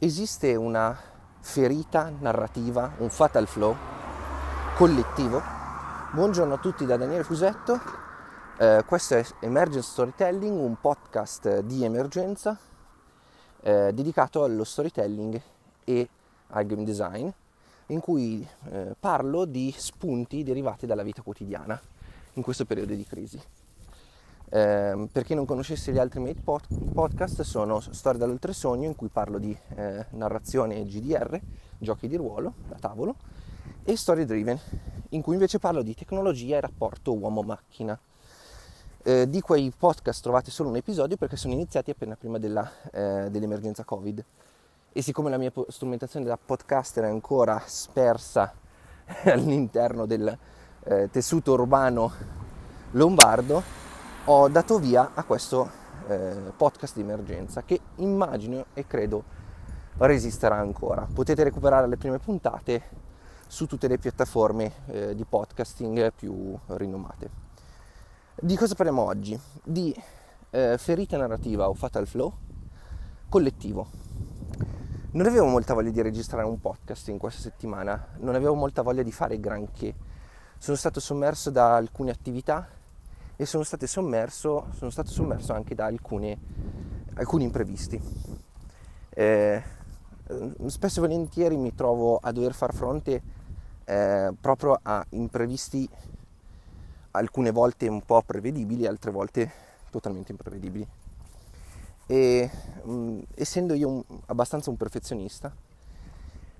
esiste una ferita narrativa, un fatal flow collettivo. Buongiorno a tutti da Daniele Fusetto, eh, questo è Emergence Storytelling, un podcast di emergenza eh, dedicato allo storytelling e al game design, in cui eh, parlo di spunti derivati dalla vita quotidiana in questo periodo di crisi. Eh, per chi non conoscesse gli altri miei pod- podcast sono Storia dall'oltresogno in cui parlo di eh, narrazione GDR, giochi di ruolo da tavolo e Story Driven in cui invece parlo di tecnologia e rapporto uomo-macchina. Eh, di quei podcast trovate solo un episodio perché sono iniziati appena prima della, eh, dell'emergenza Covid e siccome la mia strumentazione da podcaster è ancora spersa all'interno del eh, tessuto urbano lombardo, ho dato via a questo eh, podcast di emergenza che immagino e credo resisterà ancora. Potete recuperare le prime puntate su tutte le piattaforme eh, di podcasting più rinomate. Di cosa parliamo oggi? Di eh, ferita narrativa o fatal flow collettivo. Non avevo molta voglia di registrare un podcast in questa settimana, non avevo molta voglia di fare granché. Sono stato sommerso da alcune attività e sono, sommerso, sono stato sommerso anche da alcune, alcuni imprevisti. Eh, spesso e volentieri mi trovo a dover far fronte eh, proprio a imprevisti alcune volte un po' prevedibili, altre volte totalmente imprevedibili. E mh, mm, essendo io un, abbastanza un perfezionista,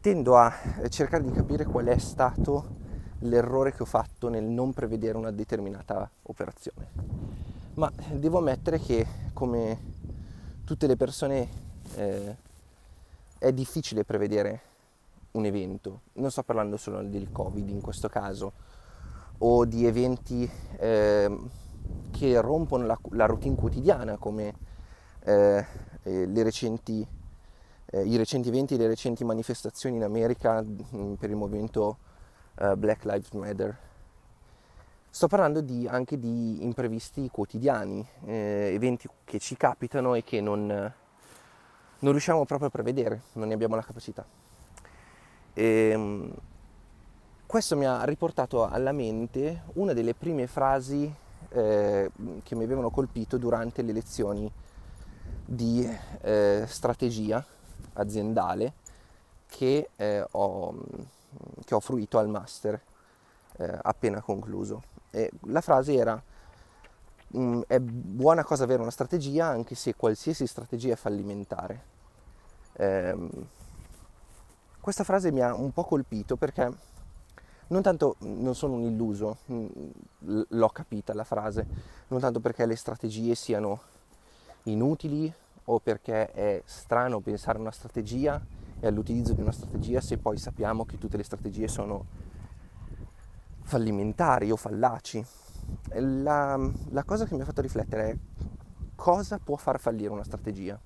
tendo a cercare di capire qual è stato l'errore che ho fatto nel non prevedere una determinata operazione. Ma devo ammettere che come tutte le persone eh, è difficile prevedere un evento. Non sto parlando solo del Covid in questo caso o di eventi eh, che rompono la, la, routine quotidiana come eh, eh recenti, eh, i recenti eventi le recenti manifestazioni in America mm, per il movimento uh, Black Lives Matter. Sto parlando di, anche di imprevisti quotidiani, eh, eventi che ci capitano e che non, non, riusciamo proprio a prevedere, non ne abbiamo la capacità. E, ehm, questo mi ha riportato alla mente una delle prime frasi eh, che mi avevano colpito durante le lezioni di eh, strategia aziendale che eh, ho che ho fruito al master eh, appena concluso. E la frase era mm, è buona cosa avere una strategia anche se qualsiasi strategia è fallimentare. Eh, questa frase mi ha un po' colpito perché non tanto non sono un illuso, mm, l'ho capita la frase, non tanto perché le strategie siano inutili o perché è strano pensare a una strategia e all'utilizzo di una strategia se poi sappiamo che tutte le strategie sono fallimentari o fallaci. La, la cosa che mi ha fatto riflettere è cosa può far fallire una strategia.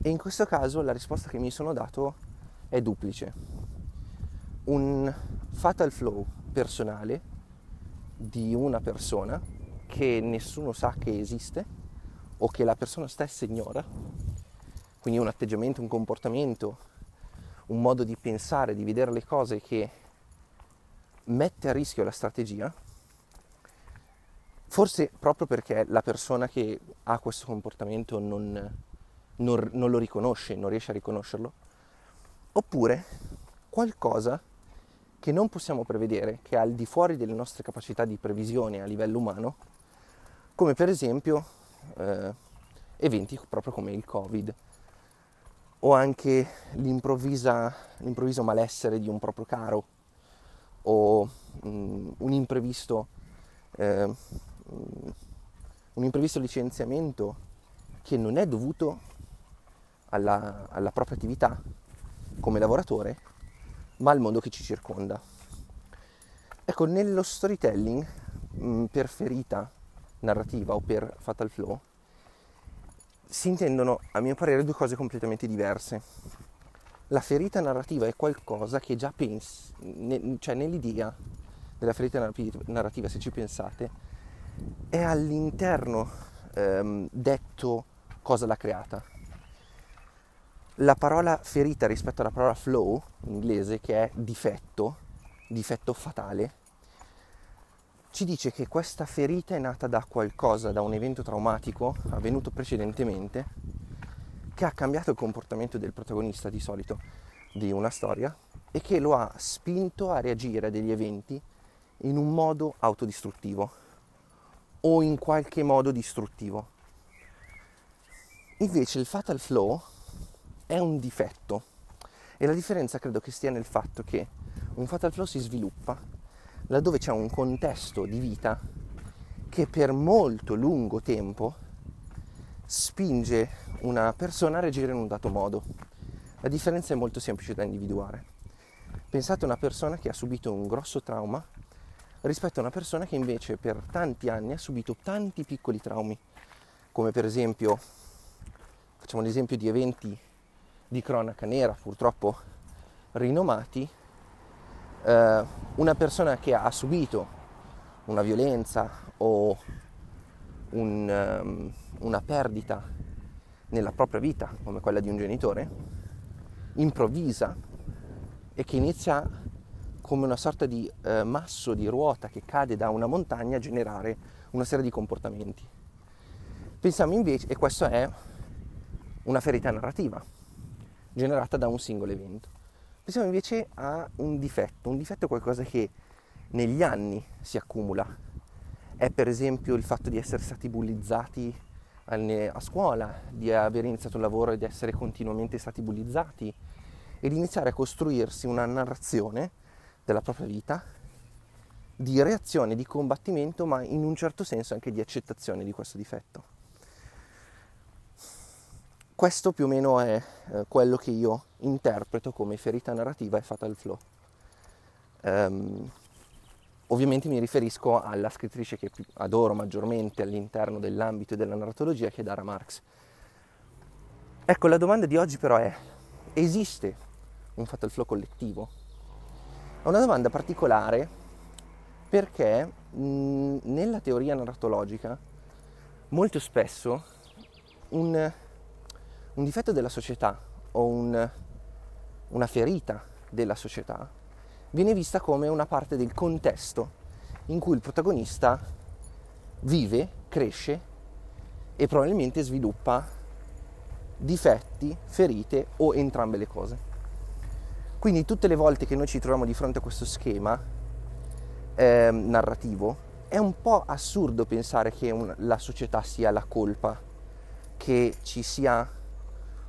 E in questo caso la risposta che mi sono dato è duplice. Un fatal flow personale di una persona che nessuno sa che esiste o che la persona stessa ignora, quindi un atteggiamento, un comportamento un modo di pensare, di vedere le cose che mette a rischio la strategia, forse proprio perché la persona che ha questo comportamento non, non, non lo riconosce, non riesce a riconoscerlo, oppure qualcosa che non possiamo prevedere, che è al di fuori delle nostre capacità di previsione a livello umano, come per esempio eh, eventi proprio come il Covid, o anche l'improvviso malessere di un proprio caro o mm, un, imprevisto, eh, un imprevisto licenziamento che non è dovuto alla, alla propria attività come lavoratore, ma al mondo che ci circonda. Ecco, nello storytelling, mh, mm, per ferita narrativa o per fatal flow, si intendono, a mio parere, due cose completamente diverse. La ferita narrativa è qualcosa che già pensi, ne, cioè nell'idea della ferita narrativa, se ci pensate, è all'interno ehm, detto cosa l'ha creata. la parola ferita rispetto alla parola flow in inglese, che è difetto, difetto fatale, ci dice che questa ferita è nata da qualcosa, da un evento traumatico avvenuto precedentemente, che ha cambiato il comportamento del protagonista di solito di una storia e che lo ha spinto a reagire a degli eventi in un modo autodistruttivo o in qualche modo distruttivo. Invece il fatal flow è un difetto e la differenza credo che stia nel fatto che un fatal flow si sviluppa laddove c'è un contesto di vita che per molto lungo tempo spinge una persona a reagire in un dato modo. La differenza è molto semplice da individuare. Pensate a una persona che ha subito un grosso trauma rispetto a una persona che invece per tanti anni ha subito tanti piccoli traumi, come per esempio, facciamo l'esempio di eventi di cronaca nera purtroppo rinomati, eh, una persona che ha subito una violenza o un, um, una perdita nella propria vita, come quella di un genitore, improvvisa e che inizia come una sorta di eh, masso di ruota che cade da una montagna a generare una serie di comportamenti. Pensiamo invece, e questa è una ferita narrativa, generata da un singolo evento. Pensiamo invece a un difetto, un difetto è qualcosa che negli anni si accumula. È per esempio il fatto di essere stati bullizzati a scuola, di aver iniziato un lavoro e di essere continuamente stati bullizzati e di iniziare a costruirsi una narrazione della propria vita di reazione, di combattimento, ma in un certo senso anche di accettazione di questo difetto. Questo più o meno è eh, quello che io interpreto come ferita narrativa e fatal flow. Um, ovviamente mi riferisco alla scrittrice che adoro maggiormente all'interno dell'ambito della narratologia che è Dara Marx. Ecco, la domanda di oggi però è, esiste un fatal flow collettivo? È una domanda particolare perché mh, nella teoria narratologica molto spesso un un difetto della società o un, una ferita della società viene vista come una parte del contesto in cui il protagonista vive, cresce e probabilmente sviluppa difetti, ferite o entrambe le cose. Quindi tutte le volte che noi ci troviamo di fronte a questo schema eh, narrativo è un po' assurdo pensare che un, la società sia la colpa, che ci sia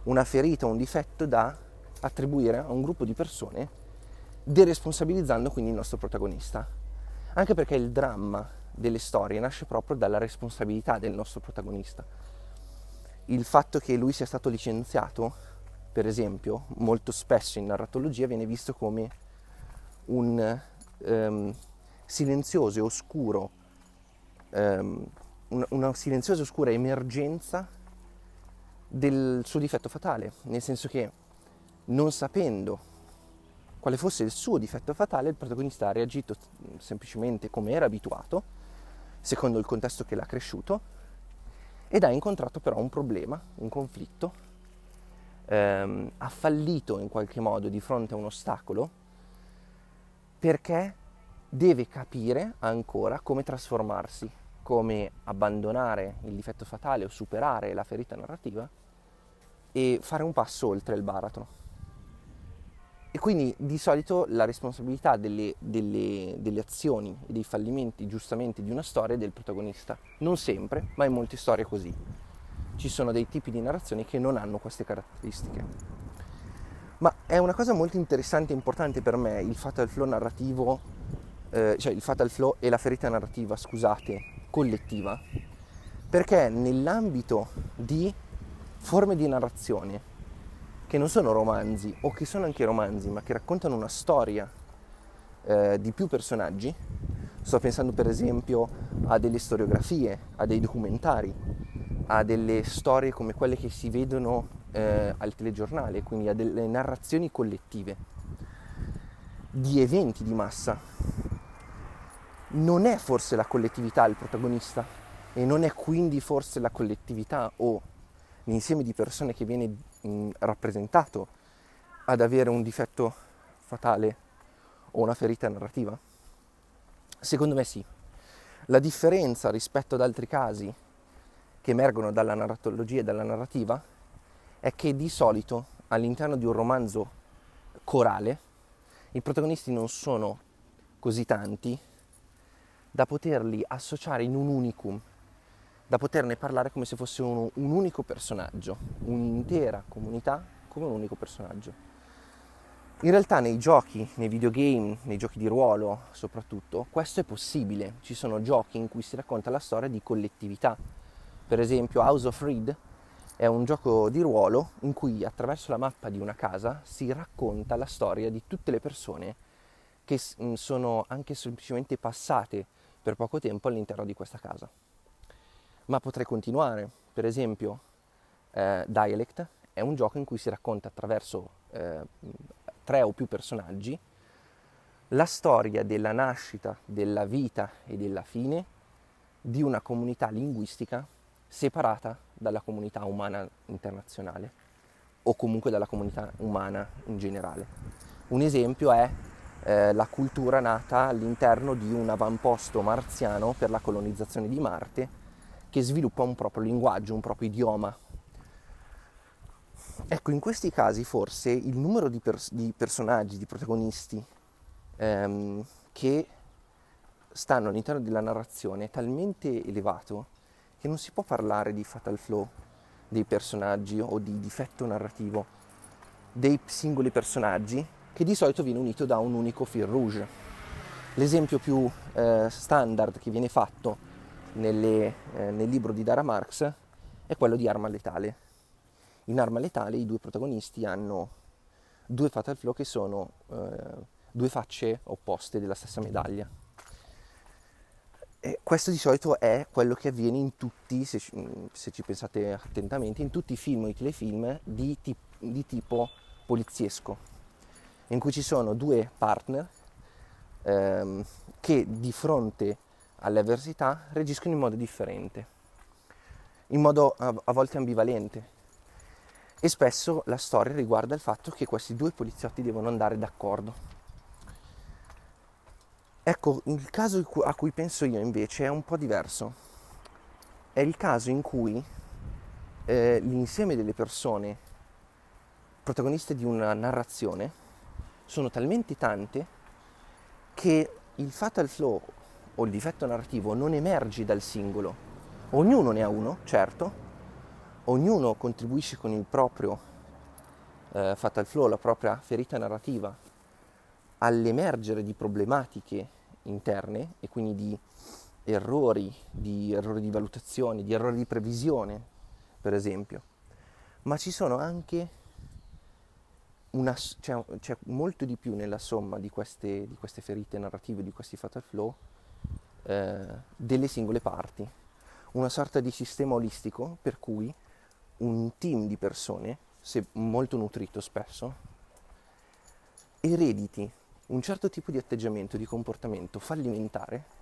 una ferita, un difetto da attribuire a un gruppo di persone, deresponsabilizzando quindi il nostro protagonista. Anche perché il dramma delle storie nasce proprio dalla responsabilità del nostro protagonista. Il fatto che lui sia stato licenziato, per esempio, molto spesso in narratologia viene visto come un um, silenzioso e oscuro, um, una, una silenziosa e oscura emergenza del suo difetto fatale, nel senso che non sapendo quale fosse il suo difetto fatale, il protagonista ha reagito semplicemente come era abituato, secondo il contesto che l'ha cresciuto, ed ha incontrato però un problema, un conflitto, ehm, ha fallito in qualche modo di fronte a un ostacolo perché deve capire ancora come trasformarsi, come abbandonare il difetto fatale o superare la ferita narrativa e fare un passo oltre il baratro. E quindi di solito la responsabilità delle, delle, delle, azioni e dei fallimenti, giustamente, di una storia è del protagonista. Non sempre, ma in molte storie è così. Ci sono dei tipi di narrazioni che non hanno queste caratteristiche. Ma è una cosa molto interessante e importante per me il fatal flow narrativo, eh, cioè il fatal flow e la ferita narrativa, scusate, collettiva, perché nell'ambito di forme di narrazione che non sono romanzi o che sono anche romanzi ma che raccontano una storia eh, di più personaggi. Sto pensando per esempio a delle storiografie, a dei documentari, a delle storie come quelle che si vedono eh, al telegiornale, quindi a delle narrazioni collettive di eventi di massa. Non è forse la collettività il protagonista e non è quindi forse la collettività o l'insieme di persone che viene mh, rappresentato ad avere un difetto fatale o una ferita narrativa? Secondo me sì. La differenza rispetto ad altri casi che emergono dalla narratologia e dalla narrativa è che di solito all'interno di un romanzo corale i protagonisti non sono così tanti da poterli associare in un unicum, da poterne parlare come se fosse un, un unico personaggio, un'intera comunità come un unico personaggio. In realtà nei giochi, nei videogame, nei giochi di ruolo soprattutto, questo è possibile. Ci sono giochi in cui si racconta la storia di collettività. Per esempio House of Reed è un gioco di ruolo in cui attraverso la mappa di una casa si racconta la storia di tutte le persone che sono anche semplicemente passate per poco tempo all'interno di questa casa. Ma potrei continuare. Per esempio eh, Dialect è un gioco in cui si racconta attraverso eh, tre o più personaggi la storia della nascita, della vita e della fine di una comunità linguistica separata dalla comunità umana internazionale o comunque dalla comunità umana in generale. Un esempio è eh, la cultura nata all'interno di un avamposto marziano per la colonizzazione di Marte che sviluppa un proprio linguaggio, un proprio idioma, Ecco, in questi casi forse il numero di, pers- di personaggi, di protagonisti ehm, che stanno all'interno della narrazione è talmente elevato che non si può parlare di fatal flow dei personaggi o di difetto narrativo dei singoli personaggi che di solito viene unito da un unico fil rouge. L'esempio più eh, standard che viene fatto nelle, eh, nel libro di Dara Marx è quello di Arma Letale in Arma Letale i due protagonisti hanno due fatal flow che sono eh, due facce opposte della stessa medaglia. E questo di solito è quello che avviene in tutti, se, se ci pensate attentamente, in tutti i film o i telefilm di, tip, di tipo poliziesco, in cui ci sono due partner ehm, che di fronte alle avversità reagiscono in modo differente, in modo a, volte ambivalente e spesso la storia riguarda il fatto che questi due poliziotti devono andare d'accordo. Ecco, il caso a cui penso io invece è un po' diverso. È il caso in cui eh, l'insieme delle persone protagoniste di una narrazione sono talmente tante che il fatal flow o il difetto narrativo non emerge dal singolo. Ognuno ne ha uno, certo, ognuno contribuisce con il proprio eh, fatal flow, la propria ferita narrativa all'emergere di problematiche interne e quindi di errori, di errori di valutazione, di errori di previsione, per esempio. Ma ci sono anche una, c'è, c'è, molto di più nella somma di queste, di queste ferite narrative, di questi fatal flow, eh, delle singole parti. Una sorta di sistema olistico per cui un team di persone, se molto nutrito spesso, erediti un certo tipo di atteggiamento, di comportamento fallimentare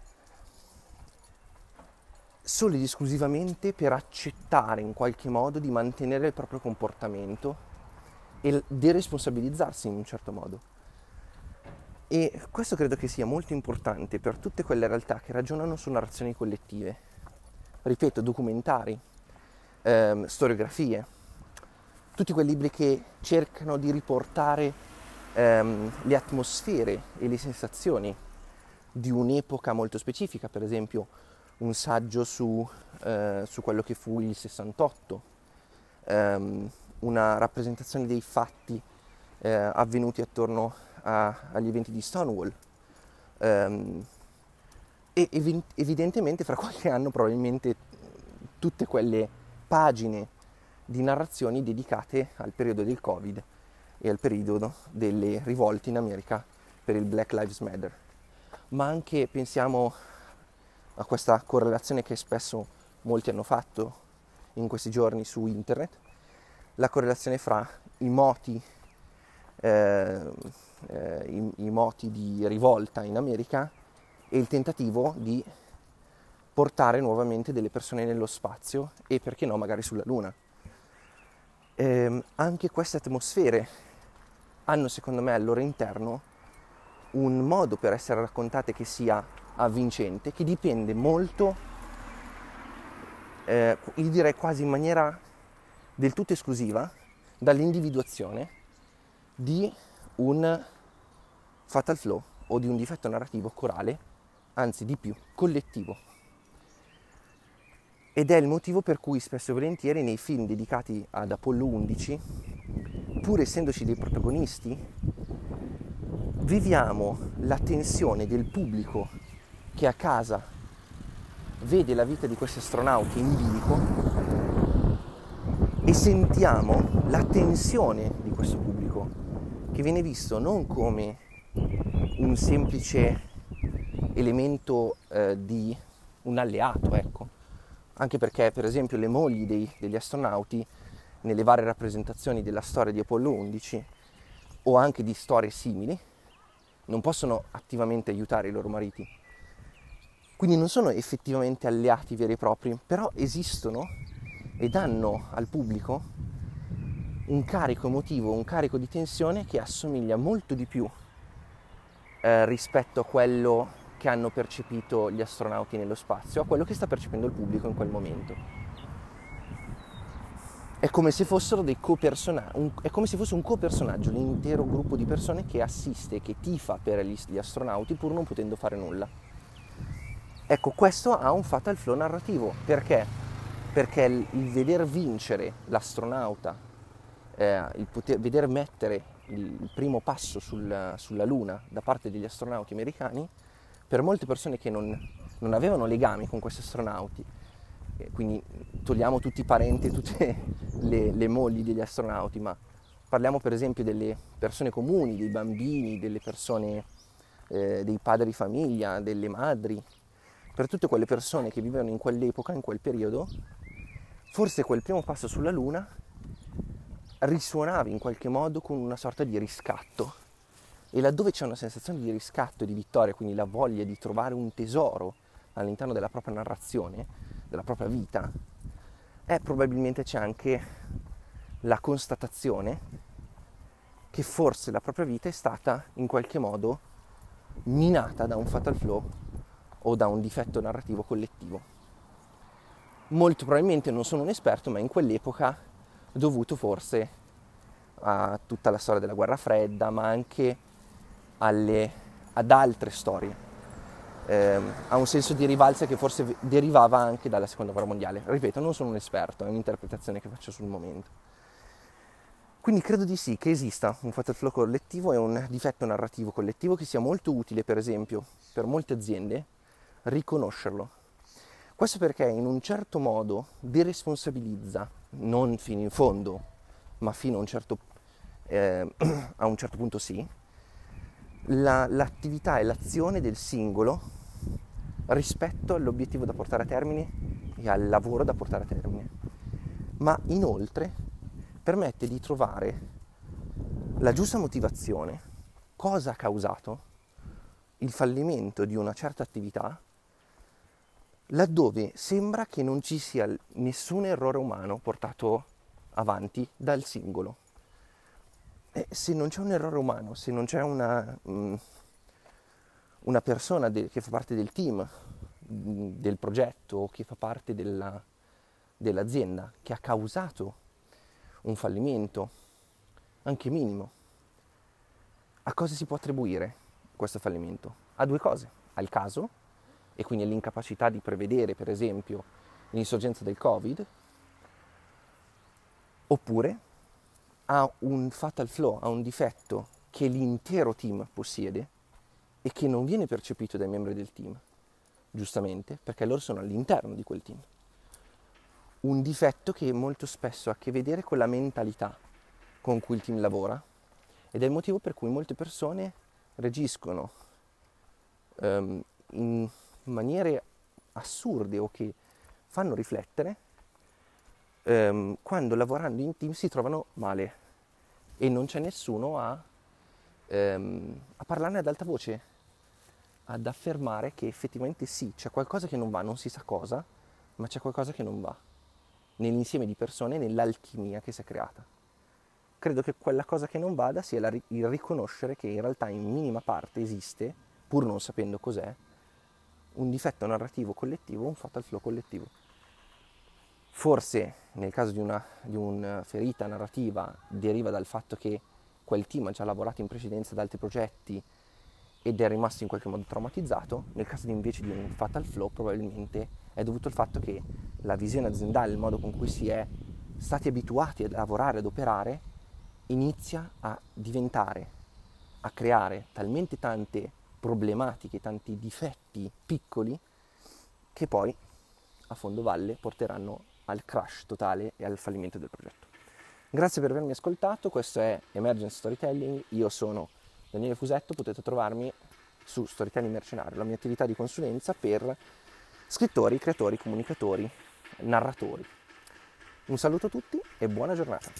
solo ed esclusivamente per accettare in qualche modo di mantenere il proprio comportamento e deresponsabilizzarsi in un certo modo. E questo credo che sia molto importante per tutte quelle realtà che ragionano su narrazioni collettive. Ripeto, documentari, ehm, storiografie, tutti quei libri che cercano di riportare ehm, le atmosfere e le sensazioni di un'epoca molto specifica, per esempio un saggio su, eh, su quello che fu il 68, ehm, una rappresentazione dei fatti eh, avvenuti attorno a, agli eventi di Stonewall. Um, e ev- evidentemente fra qualche anno probabilmente tutte quelle pagine di narrazioni dedicate al periodo del Covid e al periodo delle rivolte in America per il Black Lives Matter. Ma anche pensiamo a questa correlazione che spesso molti hanno fatto in questi giorni su internet, la correlazione fra i moti, eh, eh, i, i moti di rivolta in America e il tentativo di portare nuovamente delle persone nello spazio e perché no magari sulla Luna. ehm, anche queste atmosfere hanno secondo me al loro interno un modo per essere raccontate che sia avvincente, che dipende molto, eh, io direi quasi in maniera del tutto esclusiva, dall'individuazione di un fatal flow o di un difetto narrativo corale, anzi di più, collettivo. Ed è il motivo per cui spesso e volentieri nei film dedicati ad Apollo 11, pur essendoci dei protagonisti, viviamo la tensione del pubblico che a casa vede la vita di questi astronauti in bilico e sentiamo la tensione di questo pubblico che viene visto non come un semplice elemento eh, di un alleato, ecco. Anche perché, per esempio, le mogli dei, degli astronauti, nelle varie rappresentazioni della storia di Apollo 11 o anche di storie simili, non possono attivamente aiutare i loro mariti. Quindi non sono effettivamente alleati veri e propri, però esistono e danno al pubblico un carico emotivo, un carico di tensione che assomiglia molto di più eh, rispetto a quello che hanno percepito gli astronauti nello spazio, a quello che sta percependo il pubblico in quel momento. È come se fossero dei co-personaggi, è come se fosse un co-personaggio, l'intero gruppo di persone che assiste, che tifa per gli, gli astronauti pur non potendo fare nulla. Ecco, questo ha un fatal flow narrativo, perché? Perché il, il veder vincere l'astronauta, eh, il poter, veder mettere il primo passo sul, sulla Luna da parte degli astronauti americani, per molte persone che non, non avevano legami con questi astronauti, quindi togliamo tutti i parenti e tutte le, le mogli degli astronauti, ma parliamo per esempio delle persone comuni, dei bambini, delle persone, eh, dei padri di famiglia, delle madri, per tutte quelle persone che vivevano in quell'epoca, in quel periodo, forse quel primo passo sulla Luna risuonava in qualche modo con una sorta di riscatto. E laddove c'è una sensazione di riscatto e di vittoria, quindi la voglia di trovare un tesoro all'interno della propria narrazione, della propria vita, è probabilmente c'è anche la constatazione che forse la propria vita è stata in qualche modo minata da un fatal flow o da un difetto narrativo collettivo. Molto probabilmente non sono un esperto, ma in quell'epoca dovuto forse a tutta la storia della guerra fredda, ma anche alle, ad altre storie, eh, a un senso di rivalsa che forse derivava anche dalla seconda guerra mondiale. Ripeto, non sono un esperto, è un'interpretazione che faccio sul momento. Quindi credo di sì che esista un fatal collettivo e un difetto narrativo collettivo che sia molto utile, per esempio, per molte aziende riconoscerlo. Questo perché in un certo modo deresponsabilizza non fino in fondo, ma fino a un certo, eh, a un certo punto sì, la, l'attività e l'azione del singolo rispetto all'obiettivo da portare a termine e al lavoro da portare a termine. Ma inoltre permette di trovare la giusta motivazione, cosa ha causato il fallimento di una certa attività laddove sembra che non ci sia nessun errore umano portato avanti dal singolo. E se non c'è un errore umano, se non c'è una, mm, una persona che fa parte del team, mm, del progetto, che fa parte della, dell'azienda, che ha causato un fallimento, anche minimo, a cosa si può attribuire questo fallimento? A due cose, al caso e quindi all'incapacità di prevedere, per esempio, l'insorgenza del Covid, oppure a un fatal flow, a un difetto che l'intero team possiede e che non viene percepito dai membri del team, giustamente, perché loro sono all'interno di quel team. Un difetto che molto spesso ha a che vedere con la mentalità con cui il team lavora ed è il motivo per cui molte persone reagiscono um, in maniere assurde o che fanno riflettere ehm, quando lavorando in team si trovano male e non c'è nessuno a, ehm, a parlarne ad alta voce, ad affermare che effettivamente sì, c'è qualcosa che non va, non si sa cosa, ma c'è qualcosa che non va nell'insieme di persone, nell'alchimia che si è creata. Credo che quella cosa che non vada sia la, il riconoscere che in realtà in minima parte esiste, pur non sapendo cos'è, un difetto narrativo collettivo, un fatal flow collettivo. Forse nel caso di una, di una ferita narrativa deriva dal fatto che quel team ha già lavorato in precedenza ad altri progetti ed è rimasto in qualche modo traumatizzato, nel caso invece di un fatal flow probabilmente è dovuto al fatto che la visione aziendale, il modo con cui si è stati abituati a lavorare, ad operare, inizia a diventare, a creare talmente tante problematiche, tanti difetti piccoli che poi a fondo valle porteranno al crash totale e al fallimento del progetto. Grazie per avermi ascoltato, questo è Emergence Storytelling, io sono Daniele Fusetto, potete trovarmi su Storytelling Mercenario, la mia attività di consulenza per scrittori, creatori, comunicatori, narratori. Un saluto a tutti e buona giornata.